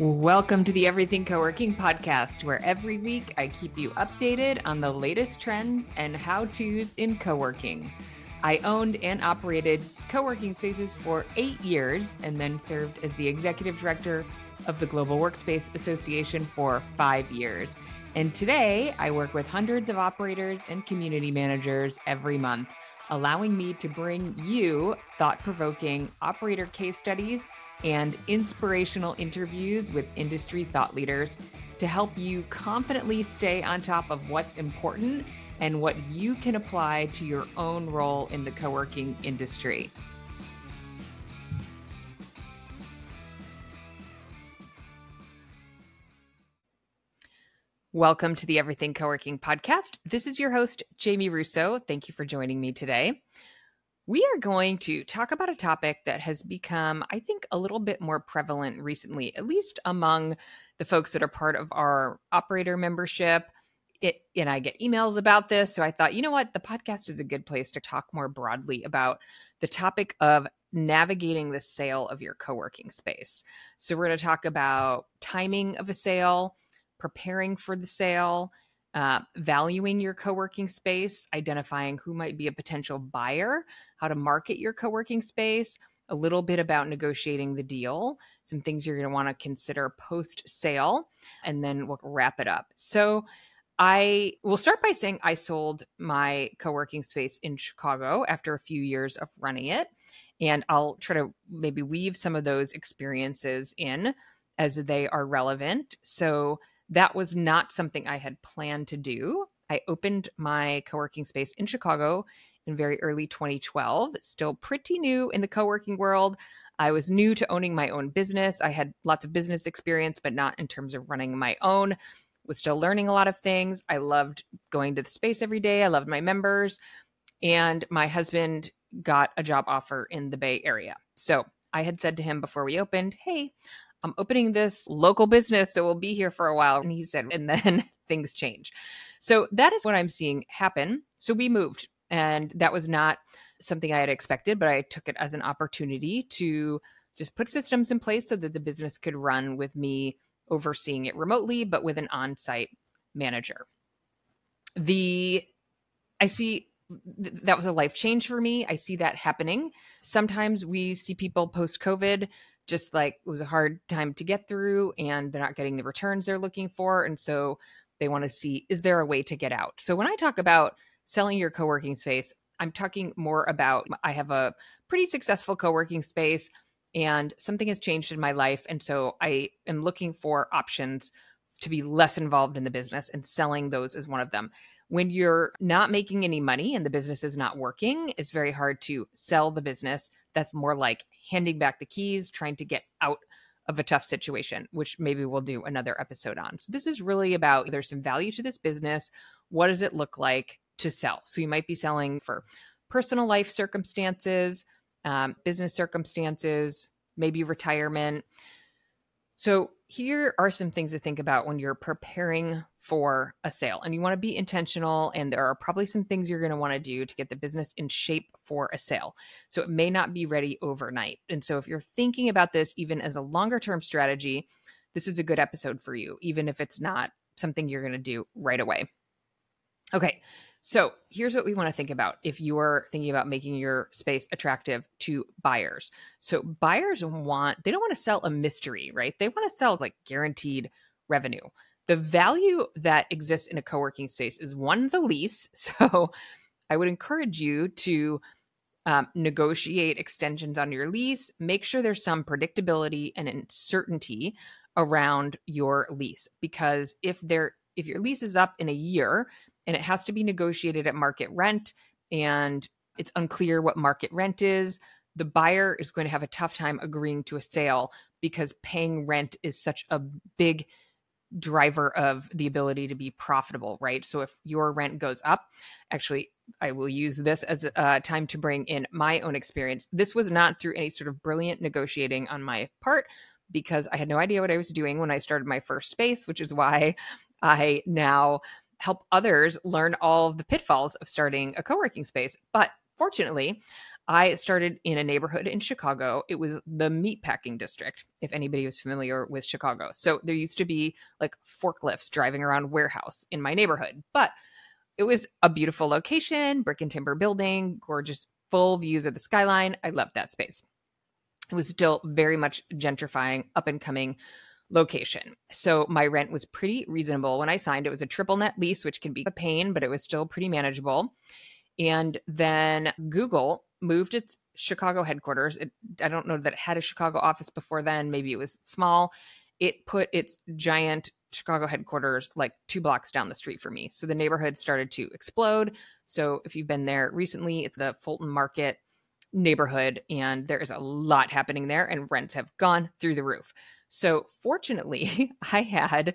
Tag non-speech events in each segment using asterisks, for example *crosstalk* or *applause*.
Welcome to the Everything Co-working podcast, where every week I keep you updated on the latest trends and how-tos in co-working. I owned and operated co-working spaces for 8 years and then served as the executive director of the Global Workspace Association for 5 years. And today I work with hundreds of operators and community managers every month, allowing me to bring you thought-provoking operator case studies and inspirational interviews with industry thought leaders to help you confidently stay on top of what's important and what you can apply to your own role in the co working industry. Welcome to the Everything Co working podcast. This is your host, Jamie Russo. Thank you for joining me today. We are going to talk about a topic that has become, I think, a little bit more prevalent recently, at least among the folks that are part of our operator membership. It, and I get emails about this. So I thought, you know what? The podcast is a good place to talk more broadly about the topic of navigating the sale of your co working space. So we're going to talk about timing of a sale, preparing for the sale, uh, valuing your co working space, identifying who might be a potential buyer, how to market your co working space, a little bit about negotiating the deal, some things you're going to want to consider post sale, and then we'll wrap it up. So, I will start by saying I sold my co working space in Chicago after a few years of running it. And I'll try to maybe weave some of those experiences in as they are relevant. So, that was not something I had planned to do. I opened my co working space in Chicago in very early 2012. It's still pretty new in the co working world. I was new to owning my own business. I had lots of business experience, but not in terms of running my own. Was still learning a lot of things. I loved going to the space every day. I loved my members. And my husband got a job offer in the Bay Area. So I had said to him before we opened, Hey, I'm opening this local business that will be here for a while. And he said, and then *laughs* things change. So that is what I'm seeing happen. So we moved, and that was not something I had expected, but I took it as an opportunity to just put systems in place so that the business could run with me overseeing it remotely, but with an on site manager. The I see th- that was a life change for me. I see that happening. Sometimes we see people post COVID just like it was a hard time to get through and they're not getting the returns they're looking for and so they want to see is there a way to get out? So when i talk about selling your co-working space i'm talking more about i have a pretty successful co-working space and something has changed in my life and so i am looking for options to be less involved in the business and selling those is one of them when you're not making any money and the business is not working, it's very hard to sell the business. That's more like handing back the keys, trying to get out of a tough situation, which maybe we'll do another episode on. So, this is really about there's some value to this business. What does it look like to sell? So, you might be selling for personal life circumstances, um, business circumstances, maybe retirement. So, here are some things to think about when you're preparing for a sale. And you want to be intentional, and there are probably some things you're going to want to do to get the business in shape for a sale. So, it may not be ready overnight. And so, if you're thinking about this even as a longer term strategy, this is a good episode for you, even if it's not something you're going to do right away. Okay, so here's what we want to think about if you're thinking about making your space attractive to buyers. So buyers want, they don't want to sell a mystery, right? They want to sell like guaranteed revenue. The value that exists in a co working space is one, the lease. *laughs* So I would encourage you to um, negotiate extensions on your lease, make sure there's some predictability and uncertainty around your lease because if there if your lease is up in a year and it has to be negotiated at market rent and it's unclear what market rent is the buyer is going to have a tough time agreeing to a sale because paying rent is such a big driver of the ability to be profitable, right? So if your rent goes up, actually, I will use this as a uh, time to bring in my own experience. This was not through any sort of brilliant negotiating on my part because I had no idea what I was doing when I started my first space, which is why I now help others learn all of the pitfalls of starting a co working space. But fortunately, I started in a neighborhood in Chicago. It was the meatpacking district, if anybody was familiar with Chicago. So there used to be like forklifts driving around warehouse in my neighborhood, but it was a beautiful location, brick and timber building, gorgeous full views of the skyline. I loved that space. It was still very much gentrifying, up and coming location. So my rent was pretty reasonable when I signed. It was a triple net lease, which can be a pain, but it was still pretty manageable. And then Google moved its Chicago headquarters. It, I don't know that it had a Chicago office before then. Maybe it was small. It put its giant Chicago headquarters like two blocks down the street for me. So the neighborhood started to explode. So if you've been there recently, it's the Fulton Market neighborhood, and there is a lot happening there, and rents have gone through the roof. So fortunately, *laughs* I had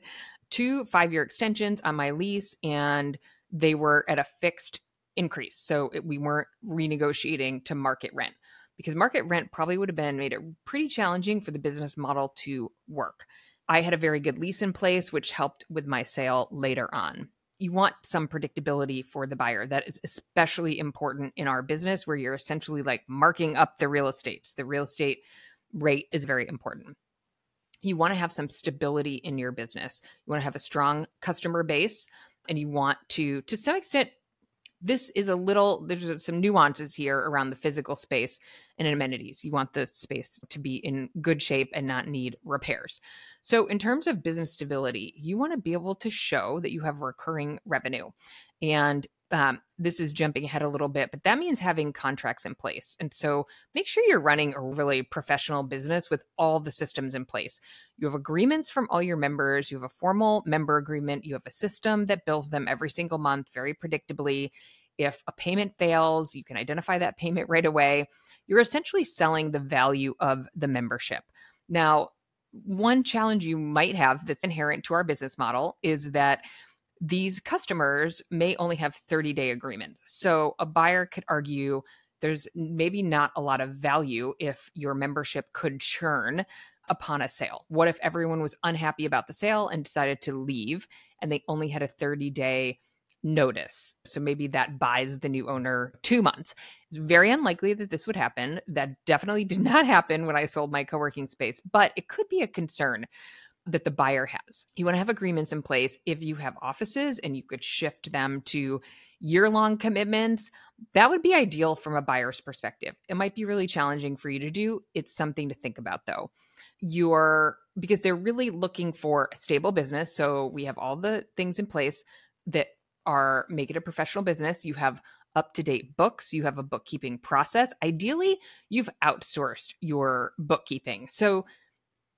two five year extensions on my lease, and they were at a fixed increase. So it, we weren't renegotiating to market rent because market rent probably would have been made it pretty challenging for the business model to work. I had a very good lease in place, which helped with my sale later on. You want some predictability for the buyer. That is especially important in our business where you're essentially like marking up the real estate. So the real estate rate is very important. You want to have some stability in your business. You want to have a strong customer base and you want to, to some extent, this is a little there's some nuances here around the physical space and amenities. You want the space to be in good shape and not need repairs. So in terms of business stability you want to be able to show that you have recurring revenue. And um, this is jumping ahead a little bit, but that means having contracts in place. And so make sure you're running a really professional business with all the systems in place. You have agreements from all your members, you have a formal member agreement, you have a system that bills them every single month very predictably. If a payment fails, you can identify that payment right away. You're essentially selling the value of the membership. Now, one challenge you might have that's inherent to our business model is that these customers may only have 30 day agreements. So a buyer could argue there's maybe not a lot of value if your membership could churn upon a sale. What if everyone was unhappy about the sale and decided to leave and they only had a 30 day notice? So maybe that buys the new owner two months. It's very unlikely that this would happen. That definitely did not *laughs* happen when I sold my co working space, but it could be a concern that the buyer has. You want to have agreements in place if you have offices and you could shift them to year long commitments. That would be ideal from a buyer's perspective. It might be really challenging for you to do. It's something to think about though. You're because they're really looking for a stable business. So we have all the things in place that are make it a professional business. You have up to date books. You have a bookkeeping process. Ideally, you've outsourced your bookkeeping. So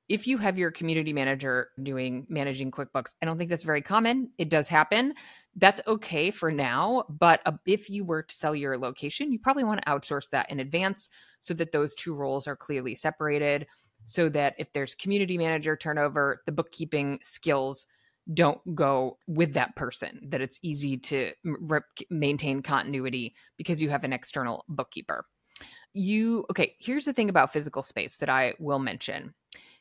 if you have your community manager doing managing QuickBooks, I don't think that's very common. It does happen. That's okay for now. But uh, if you were to sell your location, you probably want to outsource that in advance so that those two roles are clearly separated. So that if there's community manager turnover, the bookkeeping skills don't go with that person, that it's easy to maintain continuity because you have an external bookkeeper. You, okay, here's the thing about physical space that I will mention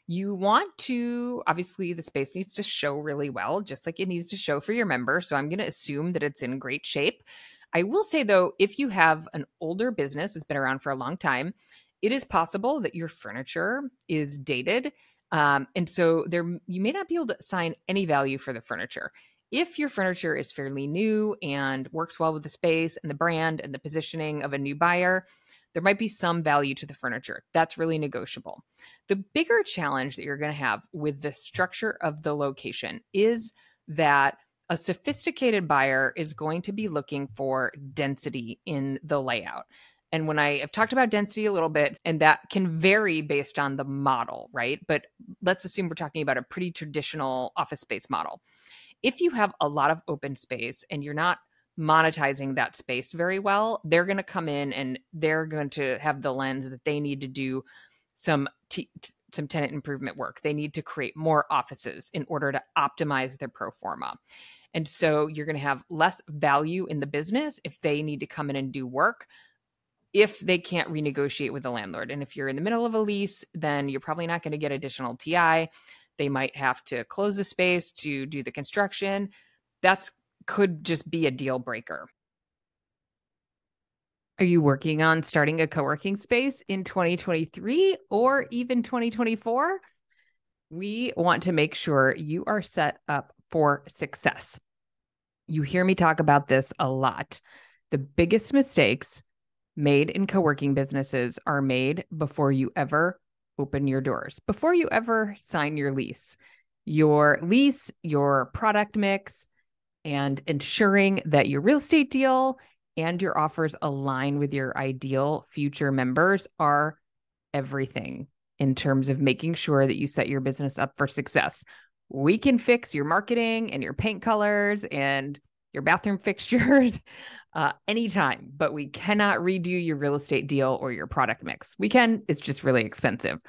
you want to obviously the space needs to show really well just like it needs to show for your member so i'm going to assume that it's in great shape. I will say though if you have an older business that's been around for a long time it is possible that your furniture is dated um, and so there you may not be able to assign any value for the furniture. If your furniture is fairly new and works well with the space and the brand and the positioning of a new buyer there might be some value to the furniture. That's really negotiable. The bigger challenge that you're going to have with the structure of the location is that a sophisticated buyer is going to be looking for density in the layout. And when I have talked about density a little bit, and that can vary based on the model, right? But let's assume we're talking about a pretty traditional office space model. If you have a lot of open space and you're not monetizing that space very well, they're going to come in and they're going to have the lens that they need to do some t- some tenant improvement work. They need to create more offices in order to optimize their pro forma. And so you're going to have less value in the business if they need to come in and do work if they can't renegotiate with the landlord. And if you're in the middle of a lease, then you're probably not going to get additional TI. They might have to close the space to do the construction. That's could just be a deal breaker. Are you working on starting a co working space in 2023 or even 2024? We want to make sure you are set up for success. You hear me talk about this a lot. The biggest mistakes made in co working businesses are made before you ever open your doors, before you ever sign your lease. Your lease, your product mix, and ensuring that your real estate deal and your offers align with your ideal future members are everything in terms of making sure that you set your business up for success. We can fix your marketing and your paint colors and your bathroom *laughs* fixtures uh, anytime, but we cannot redo your real estate deal or your product mix. We can, it's just really expensive.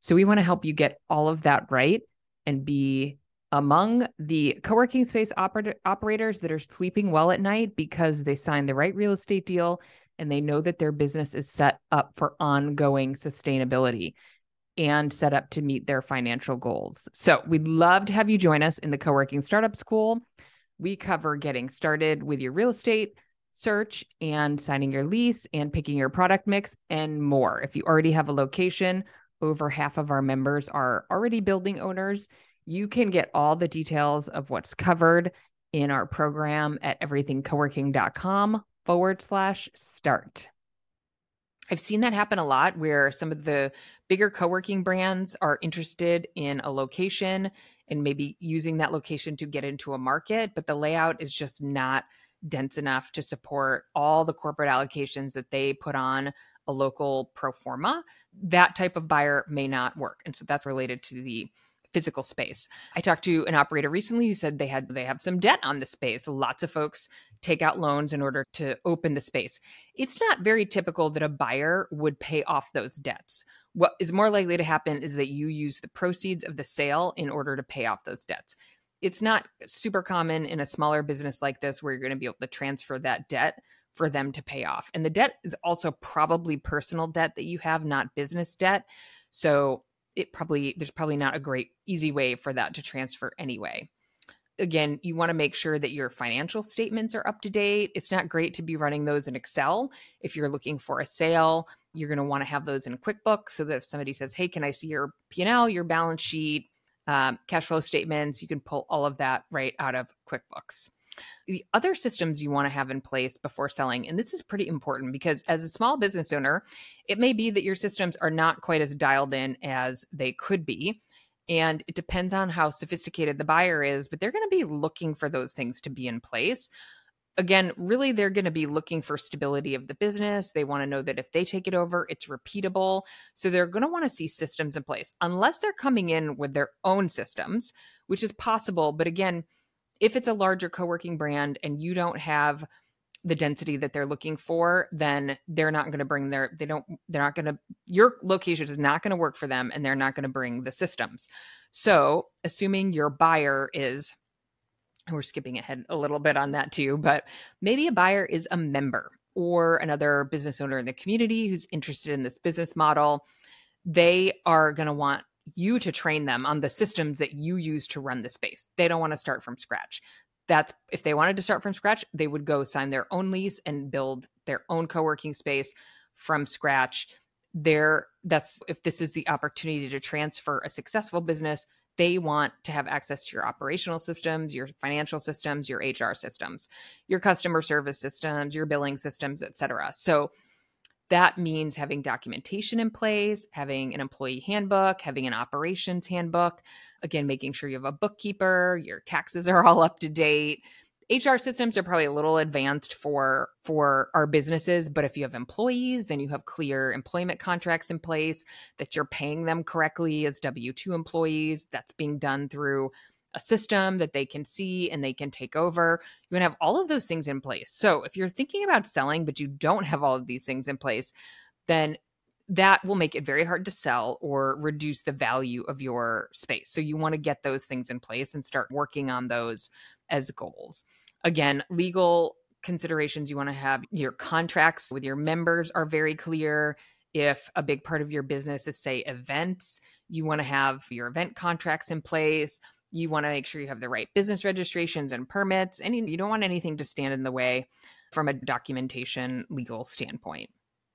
So we want to help you get all of that right and be among the co-working space oper- operators that are sleeping well at night because they signed the right real estate deal and they know that their business is set up for ongoing sustainability and set up to meet their financial goals. So, we'd love to have you join us in the co-working startup school. We cover getting started with your real estate search and signing your lease and picking your product mix and more. If you already have a location, over half of our members are already building owners you can get all the details of what's covered in our program at everythingcoworking.com forward slash start. I've seen that happen a lot where some of the bigger co working brands are interested in a location and maybe using that location to get into a market, but the layout is just not dense enough to support all the corporate allocations that they put on a local pro forma. That type of buyer may not work. And so that's related to the physical space. I talked to an operator recently who said they had they have some debt on the space. Lots of folks take out loans in order to open the space. It's not very typical that a buyer would pay off those debts. What is more likely to happen is that you use the proceeds of the sale in order to pay off those debts. It's not super common in a smaller business like this where you're going to be able to transfer that debt for them to pay off. And the debt is also probably personal debt that you have, not business debt. So it probably there's probably not a great easy way for that to transfer anyway. Again you want to make sure that your financial statements are up to date. It's not great to be running those in excel. If you're looking for a sale you're going to want to have those in quickbooks so that if somebody says hey can i see your p&l your balance sheet um, cash flow statements? You can pull all of that right out of quickbooks the other systems you want to have in place before selling, and this is pretty important because as a small business owner, it may be that your systems are not quite as dialed in as they could be. And it depends on how sophisticated the buyer is, but they're going to be looking for those things to be in place. Again, really, they're going to be looking for stability of the business. They want to know that if they take it over, it's repeatable. So they're going to want to see systems in place, unless they're coming in with their own systems, which is possible. But again, if it's a larger co-working brand and you don't have the density that they're looking for then they're not going to bring their they don't they're not going to your location is not going to work for them and they're not going to bring the systems. So assuming your buyer is we're skipping ahead a little bit on that too but maybe a buyer is a member or another business owner in the community who's interested in this business model they are going to want you to train them on the systems that you use to run the space. They don't want to start from scratch. That's if they wanted to start from scratch, they would go sign their own lease and build their own co-working space from scratch. There that's if this is the opportunity to transfer a successful business, they want to have access to your operational systems, your financial systems, your HR systems, your customer service systems, your billing systems, et cetera. So that means having documentation in place, having an employee handbook, having an operations handbook, again, making sure you have a bookkeeper, your taxes are *laughs* all up to date. HR systems are probably a little advanced for for our businesses, but if you have employees, then you have clear employment contracts in place that you're paying them correctly as W2 employees. That's being done through a system that they can see and they can take over. You want to have all of those things in place. So if you're thinking about selling, but you don't have all of these things in place, then that will make it very hard to sell or reduce the value of your space. So you want to get those things in place and start working on those as goals. Again, legal considerations you want to have your contracts with your members are very clear. If a big part of your business is, say, events, you want to have your event contracts in place you want to make sure you have the right business registrations and permits and you don't want anything to stand in the way from a documentation legal standpoint.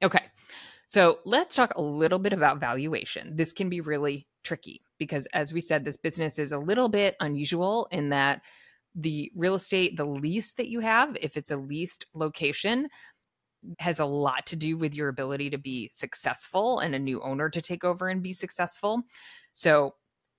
Okay. So let's talk a little bit about valuation. This can be really tricky because, as we said, this business is a little bit unusual in that the real estate, the lease that you have, if it's a leased location, has a lot to do with your ability to be successful and a new owner to take over and be successful. So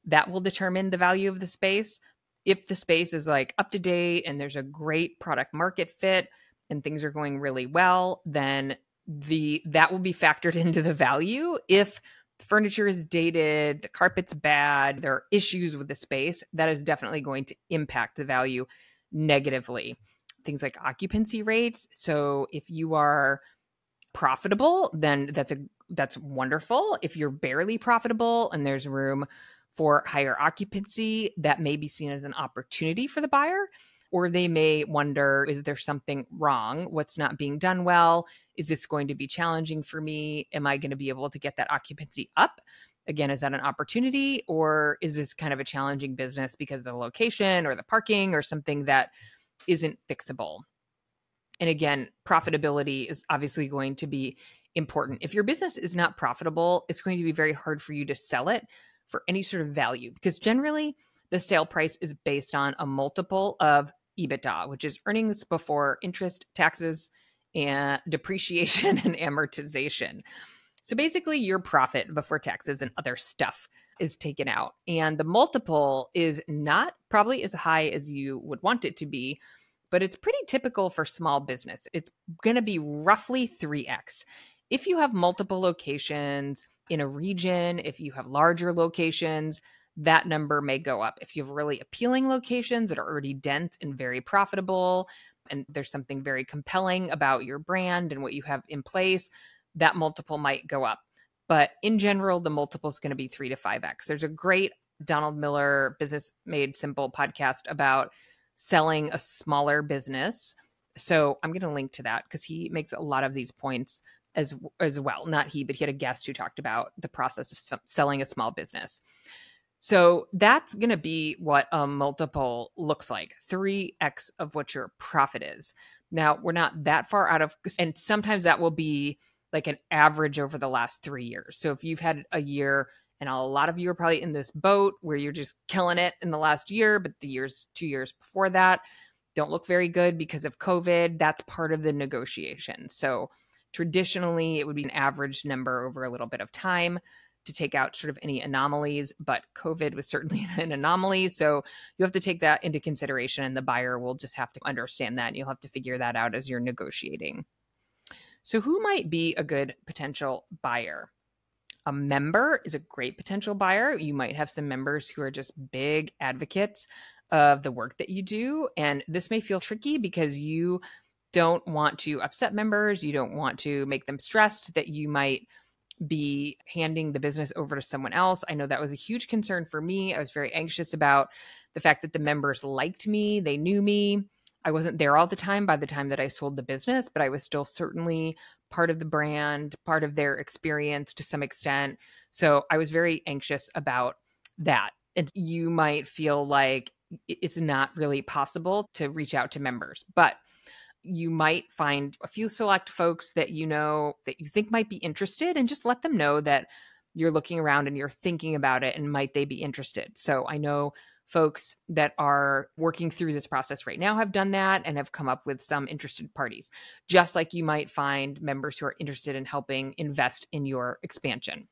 that will determine the value of the space. If the space is like up to date and there's a great product market fit and things are going really well, then the that will be factored *laughs* into the value. If furniture is dated, the carpet's bad, there are issues with the space, that is definitely going to impact the value negatively things like occupancy rates. So if you are profitable, then that's a that's wonderful. If you're barely profitable and there's room for higher occupancy, that may be seen as an opportunity for the buyer. Or they may wonder, is there something wrong? What's not being done well? Is this going to be challenging for me? Am I going to be able to get that occupancy up? Again, is that an opportunity? Or is this kind of a challenging business because of the location or the parking or something that isn't fixable. And again, profitability is obviously going to be important. If your business is not profitable, it's going to be very hard for you to sell it for any sort of value because generally the sale price is based on a multiple of EBITDA, which is earnings before interest, taxes, and *laughs* depreciation and amortization. So basically, your profit before taxes and other stuff is taken out. And the multiple is not probably as high as you would want it to be, but it's pretty typical for small business. It's going to be roughly 3x. If you have multiple locations in a region, if you have larger locations, that number may go up. If you have really appealing locations that are already dense and very profitable, and there's something very compelling about your brand and what you have in place, that multiple might go up. But in general, the multiple is going to be three to 5x. There's a great Donald Miller Business Made Simple podcast about selling a smaller business. So I'm going to link to that because he makes a lot of these points as as well. Not he, but he had a guest who talked about the process of selling a small business. So that's going to be what a multiple looks like 3x of what your profit is. Now, we're not that far out of, and sometimes that will be like an average over the last three years. So if you've had a year, and a lot of you are probably in this boat where you're just killing it in the last year, but the years, two years before that, don't look very good because of COVID. That's part of the negotiation. So traditionally, it would be an average number over a little bit of time to take out sort of any anomalies, but COVID was certainly *laughs* an anomaly. So you have to take that into consideration, and the buyer will just have to understand that. And you'll have to figure that out as you're negotiating. So, who might be a good potential buyer? A member is a great potential buyer. You might have some members who are just big advocates of the work that you do. And this may feel tricky because you don't want to upset members. You don't want to make them stressed that you might be handing the business over to someone else. I know that was a huge concern for me. I was very anxious about the fact that the members liked me, they knew me. I wasn't there all the time by the time that I sold the business, but I was still certainly part of the brand, part of their experience to some extent. So I was very anxious about that. And you might feel like it's not really possible to reach out to members, but you might find a few select folks that you know that you think might be interested and just let them know that you're looking around and you're thinking about it and might they be interested. So I know folks that are working through this process right now have done that and have come up with some interested parties, just like you might find members who are interested in helping invest in your expansion.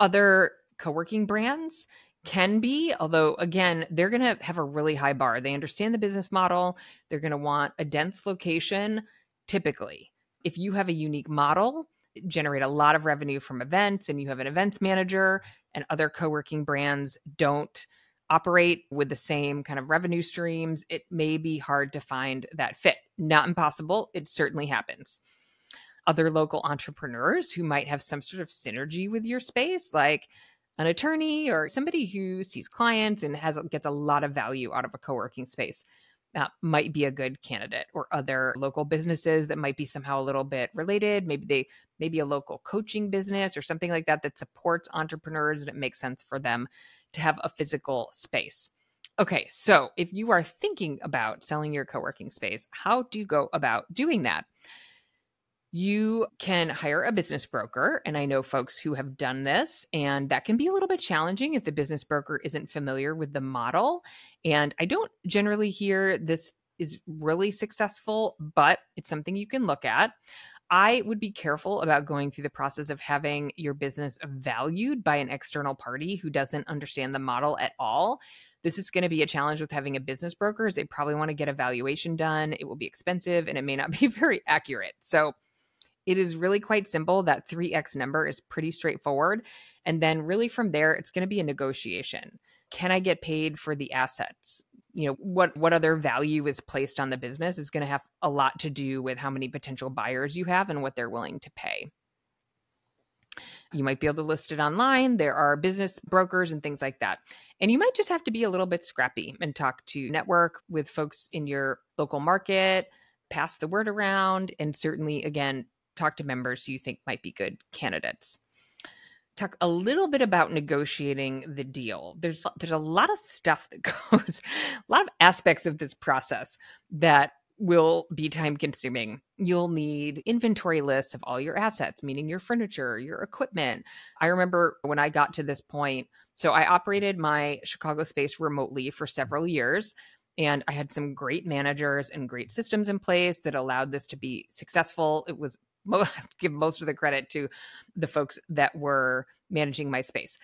Other co working brands can be, although again, they're going to have a really high bar. They understand the business model, they're going to want a dense location typically. If you have a unique model, generate a lot of revenue from events and you have an events manager and other co-working brands don't operate with the same kind of revenue streams it may be hard to find that fit not impossible it certainly happens other local entrepreneurs who might have some sort of synergy with your space like an attorney or somebody who sees clients and has gets a lot of value out of a co-working space that might be a good candidate or other local businesses that might be somehow a little bit related maybe they maybe a local coaching business or something like that that supports entrepreneurs and it makes sense for them to have a physical space Okay, so if you are thinking about selling your co working space, how do you go about doing that? You can hire a business broker. And I know folks who have done this, and that can be a little bit challenging if the business broker isn't familiar with the model. And I don't generally hear this is really successful, but it's something you can look at. I would be careful about going through the process of having your business valued by an external party who doesn't understand the model at all. This is going to be a challenge with having a business broker is they probably want to get a valuation done. It will be expensive and it may not *laughs* be very accurate. So it is really quite simple. That 3x number is pretty straightforward. And then really from there, it's going to be a negotiation. Can I get paid for the assets? you know what what other value is placed on the business is going to have a lot to do with how many potential buyers you have and what they're willing to pay you might be able to list it online there are business brokers and things like that and you might just have to be a little bit scrappy and talk to network with folks in your local market pass the word around and certainly again talk to members who you think might be good candidates talk a little bit about negotiating the deal. There's there's a lot of stuff that *laughs* goes, a lot of aspects of this process that will be time consuming. You'll need inventory lists of all your assets, meaning your furniture, your equipment. I remember when I got to this point, so I operated my Chicago space remotely for several years. And I had some great managers and great systems in place that allowed this to be successful. It was *laughs* give most of the credit to the folks that were managing my space.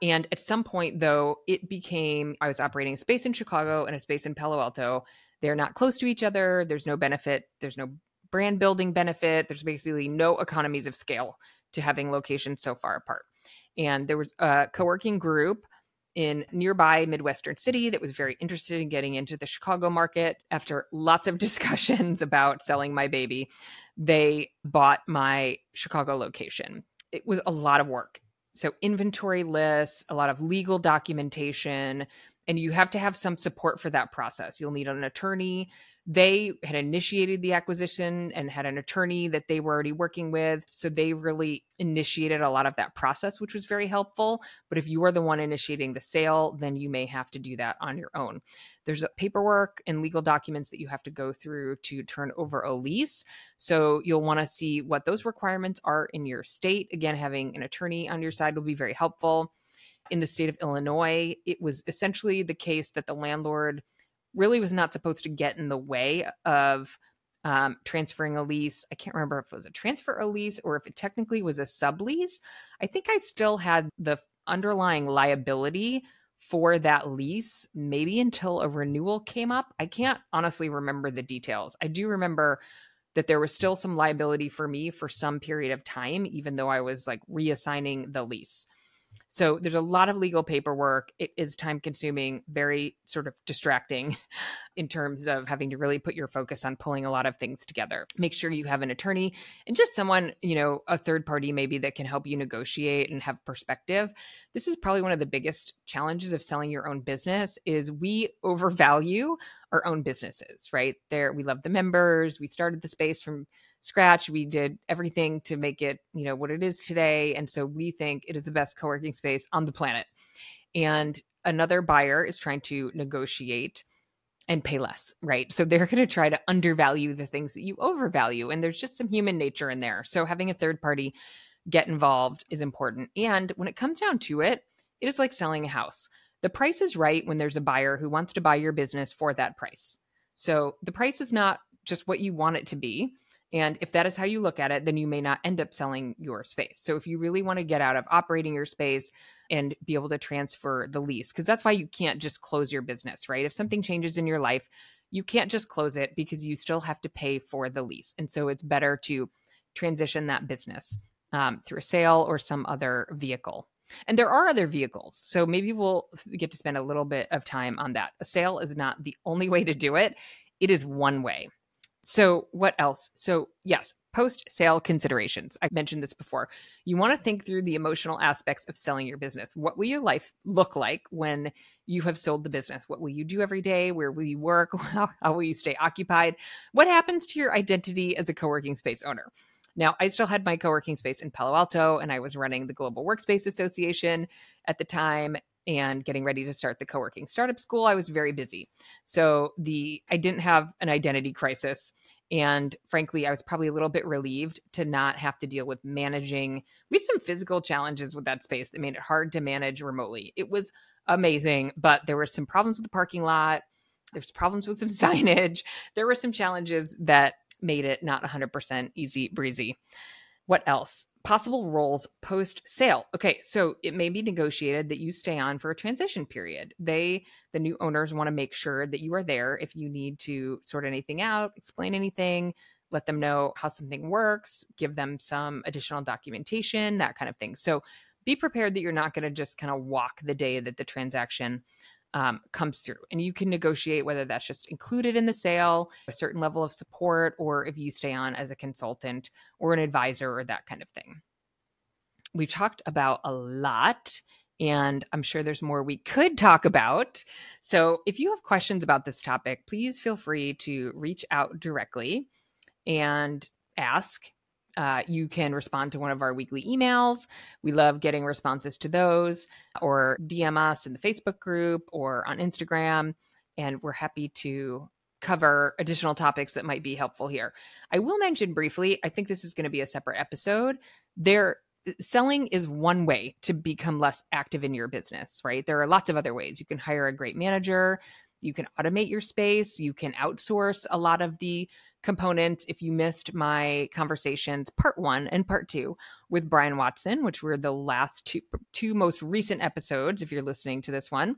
And at some point, though, it became I was operating a space in Chicago and a space in Palo Alto. They're not close to each other. There's no benefit. There's no brand building benefit. There's basically no economies of scale to having locations so far apart. And there was a co working group in nearby Midwestern city that was very interested in getting into the Chicago market. After lots of *laughs* discussions about selling my baby, they bought my Chicago location. It was a lot of work. So, inventory lists, a lot of legal documentation, and you have to have some support for that process. You'll need an attorney they had initiated the acquisition and had an attorney that they were already working with. So they really initiated a lot of that process, which was very helpful. But if you are the one initiating the sale, then you may have to do that on your own. There's paperwork and legal documents that you have to go through to turn over a lease. So you'll want to see what those requirements are in your state. Again, having an attorney on your side will be very helpful. In the state of Illinois, it was essentially the case that the landlord really was not supposed to get in the way of um, transferring a lease. I can't remember if it was a transfer a lease or if it technically was a sublease. I think I still had the underlying liability for that lease, maybe until a renewal came up. I can't honestly remember the details. I do remember that there was still some liability for me for some period of time, even though I was like reassigning the lease. So there's a lot of legal paperwork. It is time consuming, very sort of distracting *laughs* in terms of having to really put your focus on pulling a lot of things together. Make sure you have an attorney and just someone, you know, a third party maybe that can help you negotiate and have perspective. This is probably one of the biggest challenges of selling your own business is we *laughs* overvalue our own businesses, right? There we love the members. We started the space from scratch. We did everything to make it, you know, what it is today. And so we think it is the best co-working space on the planet. And another buyer is trying to negotiate and pay less, right? So they're going to try to undervalue the things that you overvalue. And there's just some human nature in there. So having a third party get involved is important. And when it comes down to it, it is like selling a house. The price is right when there's a buyer who wants to buy your business for that price. So the price is not just what you want it to be. And if that is how you look at it, then you may not end up selling your space. So if you really want to get out of operating your space and be able to transfer the lease, because that's why you can't just close your business, right? If something changes in your life, you can't just close it because you still have to pay for the lease. And so it's better to transition that business um, through a sale or some other vehicle. And there are other vehicles. So maybe we'll get to spend a little bit of time on that. A sale is not the only way to do it, it is one way. So, what else? So, yes, post sale considerations. I mentioned this before. You want to think through the emotional aspects of selling your business. What will your life look like when you have sold the business? What will you do every day? Where will you work? *laughs* How, will you stay occupied? What happens to your identity as a co working space owner? Now, I still had my co working space in Palo Alto and I was running the Global Workspace Association at the time. And getting ready to start the co-working startup school, I was very busy. So the I didn't have an identity crisis. And frankly, I was probably a little bit relieved to not have to deal with managing. We had some physical challenges with that space that made it hard to manage remotely. It was amazing, but there were some problems with the parking lot. There's problems with some *laughs* signage. There were some challenges that made it not 100% easy breezy. What else? Possible roles post sale. Okay, so it may be negotiated that you stay on for a transition period. They, the new owners, want to make sure that you are there if you need to sort anything out, explain anything, let them know how something works, give them some additional documentation, that kind of thing. So be prepared that you're not going to just kind of walk the day that the transaction um, comes through. And you can negotiate whether that's just included in the sale, a certain level of support, or if you stay on as a consultant or an advisor or that kind of thing. We talked about a lot, and I'm sure there's more we could talk about. So if you have questions about this topic, please feel free to reach out directly and ask uh, you can respond to one of our weekly emails. We love getting responses to those, or DM us in the Facebook group or on Instagram. And we're happy to cover additional topics that might be helpful here. I will mention briefly, I think this is going to be a separate episode. There selling is one way to become less active in your business, right? There are lots of other ways. You can hire a great manager, you can automate your space, you can outsource a lot of the components if you missed my conversations part one and part two with brian watson which were the last two two most recent episodes if you're listening to this one.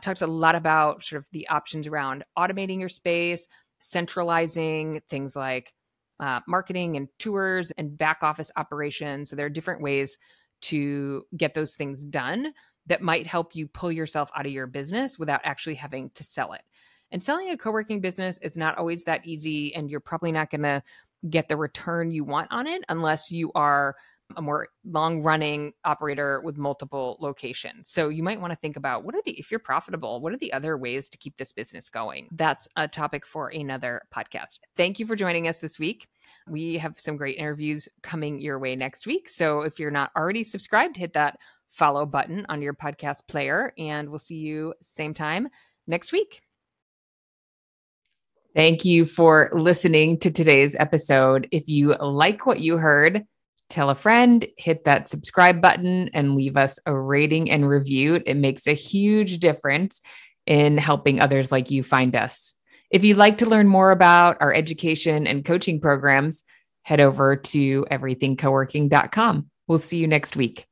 Talks a lot about sort of the options around automating your space centralizing things like uh, marketing and tours and back office operations. So there are different ways to get those things done that might help you pull yourself out of your business without actually having to sell it and selling a co working business is not always that easy, and you're probably not going to get the return you want on it unless you are a more long running operator with multiple locations. So you might want to think about what are the, if you're profitable, what are the other ways to keep this business going? That's a topic for another podcast. Thank you for joining us this week. We have some great interviews coming your way next week. So if you're not already subscribed, hit that follow button on your podcast player, and we'll see you same time next week. Thank you for listening to today's episode. If you like what you heard, tell a friend, hit that subscribe button, and leave us a rating and review. It makes a huge difference in helping others like you find us. If you'd like to learn more about our education and coaching programs, head over to everythingcoworking.com. We'll see you next week.